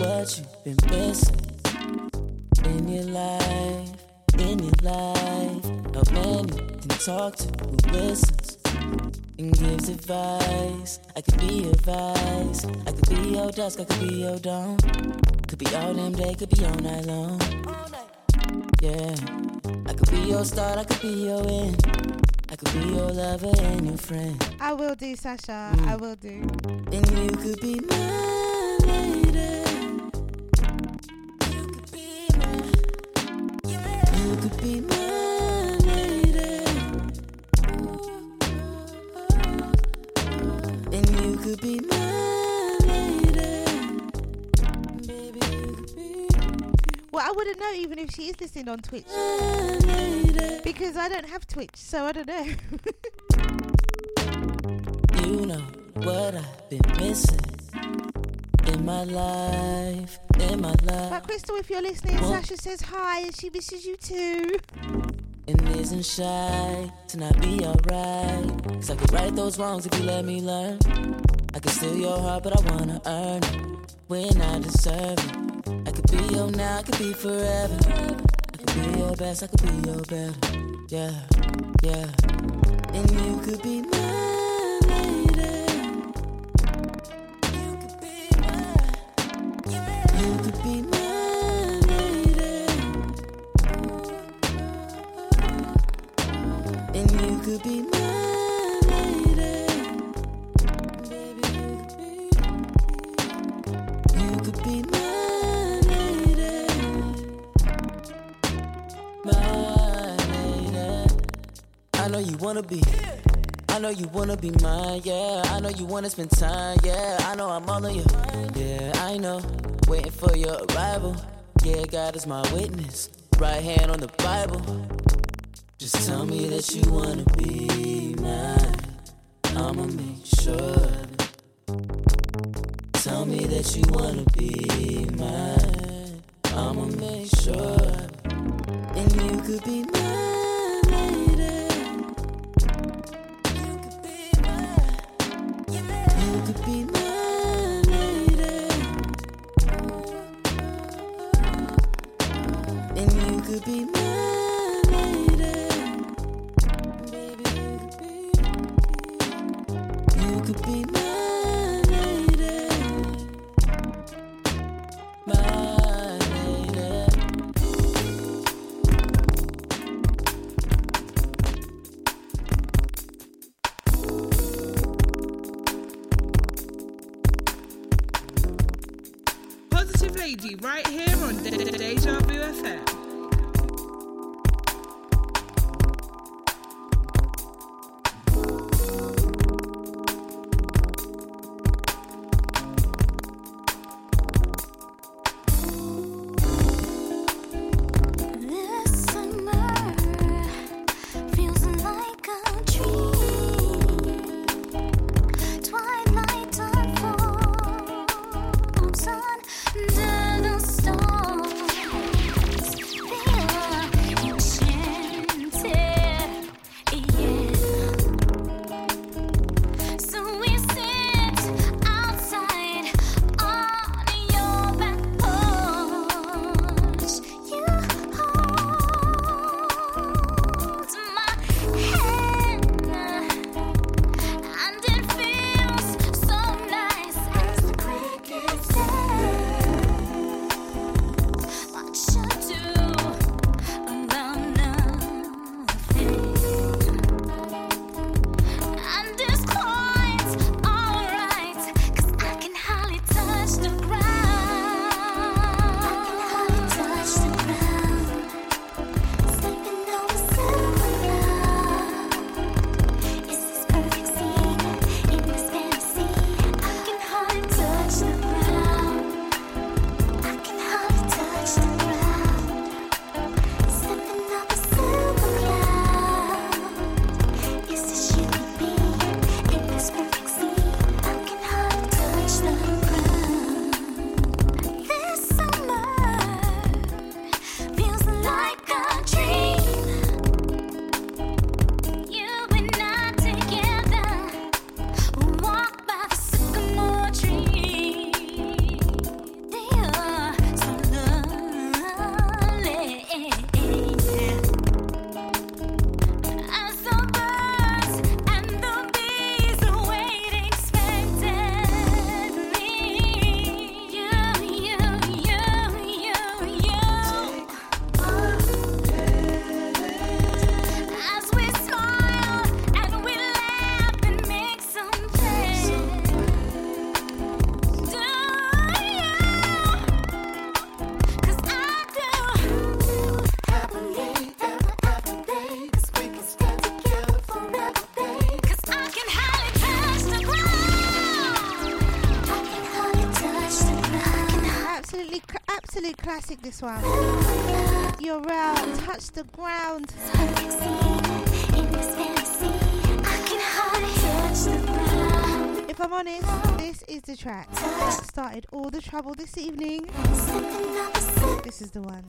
what you've been missing in your life, in your life. How many can talk to who listens and gives advice? I could be advice. I could be your dusk, I could be your dawn. Could be all damn day, could be all night long. Yeah, I could be your start, I could be your end. I could be your lover and your friend. I will do, Sasha. Mm. I will do. And you could be mine. even if she is listening on Twitch. Because I don't have Twitch, so I don't know. [laughs] you know what I've been missing in my life, in my life. But Crystal, if you're listening. Sasha says hi and she misses you too and isn't shy to not be alright. Cause I could right those wrongs if you let me learn. I could steal your heart, but I wanna earn it when I deserve it. I could be your now, I could be forever. I could be your best, I could be your better. Yeah, yeah. And you could be my could be my lady. Baby, you could be, my lady. My lady. I know you wanna be. I know you wanna be mine, yeah. I know you wanna spend time, yeah. I know I'm all on you, yeah. I know, waiting for your arrival, yeah. God is my witness, right hand on the Bible. Just tell me that you wanna be mine. I'ma make sure. Tell me that you wanna be mine. I'ma make sure. And you could be my lady. You could be my, you could be lady. And you could be my classic this one. You're round, touch the ground. If I'm honest, this is the track that started all the trouble this evening. This is the one.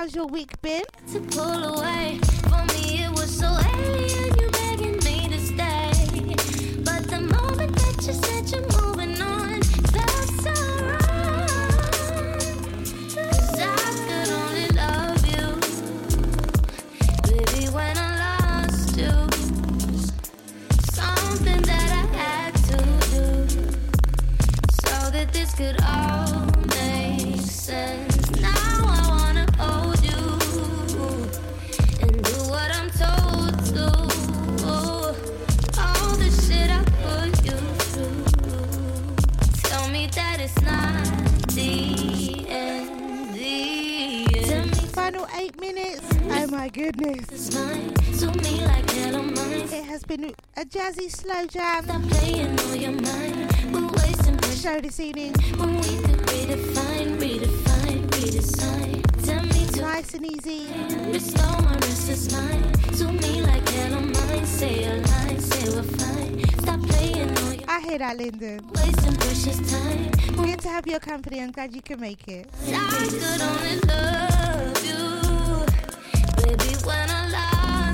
How's your week been? slow jam show this evening. Redefine, redefine. Nice and easy. Restore my mind. To me like hell on mine. Say a line, say we're fine. Stop playing all your I hear that, Lyndon. Wasting precious time. Good to have your company. I'm glad you can make it. I could only love you. Baby, when I lie.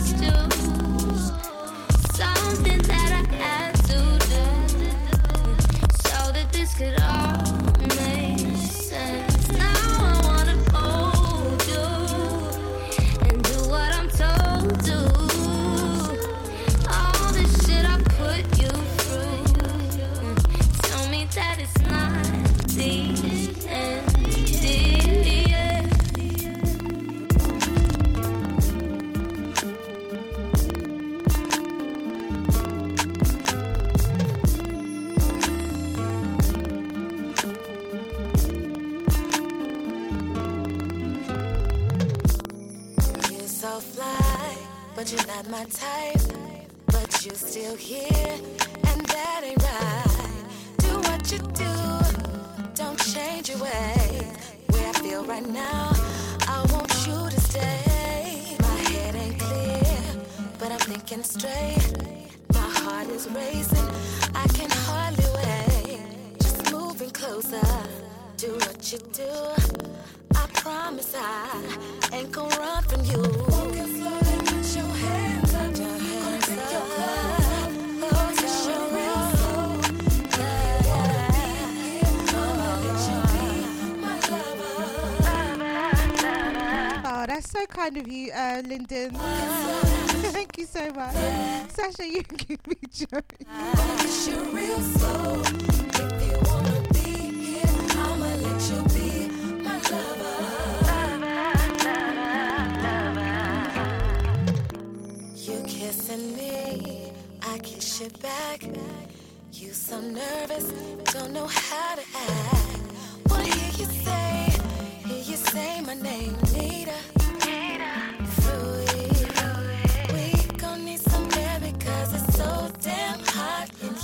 much. Sasha, you [laughs] give me joy. heart.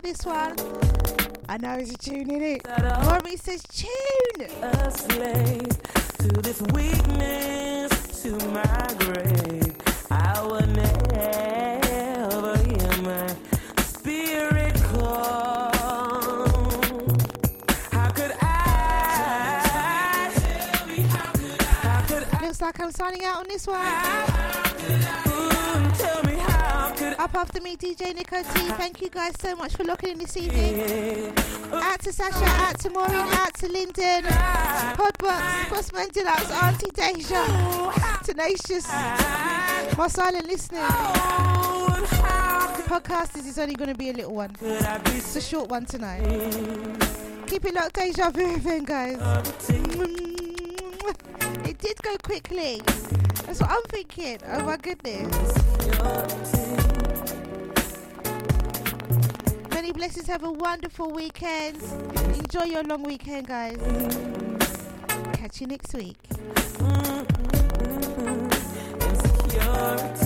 this one. I know it's a tune in it. Rory says tune. A slave to this weakness, to my grave. I will never hear my spirit call. How could I? How could I? Looks like I'm signing out on this one up after me, DJ Nico T. Thank you guys so much for locking in this evening. Out to Sasha, out to Maureen, out to Lyndon, Podbox, Crossman Deluxe, Auntie Deja, Tenacious, my silent listening. Podcast is only going to be a little one. It's a short one tonight. Keep it locked, Deja Vu, then, guys. [laughs] It did go quickly. That's what I'm thinking. Oh my goodness. blessings. Have a wonderful weekend. Enjoy your long weekend, guys. Catch you next week. Mm-hmm, mm-hmm.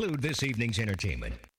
Conclude this evening's entertainment.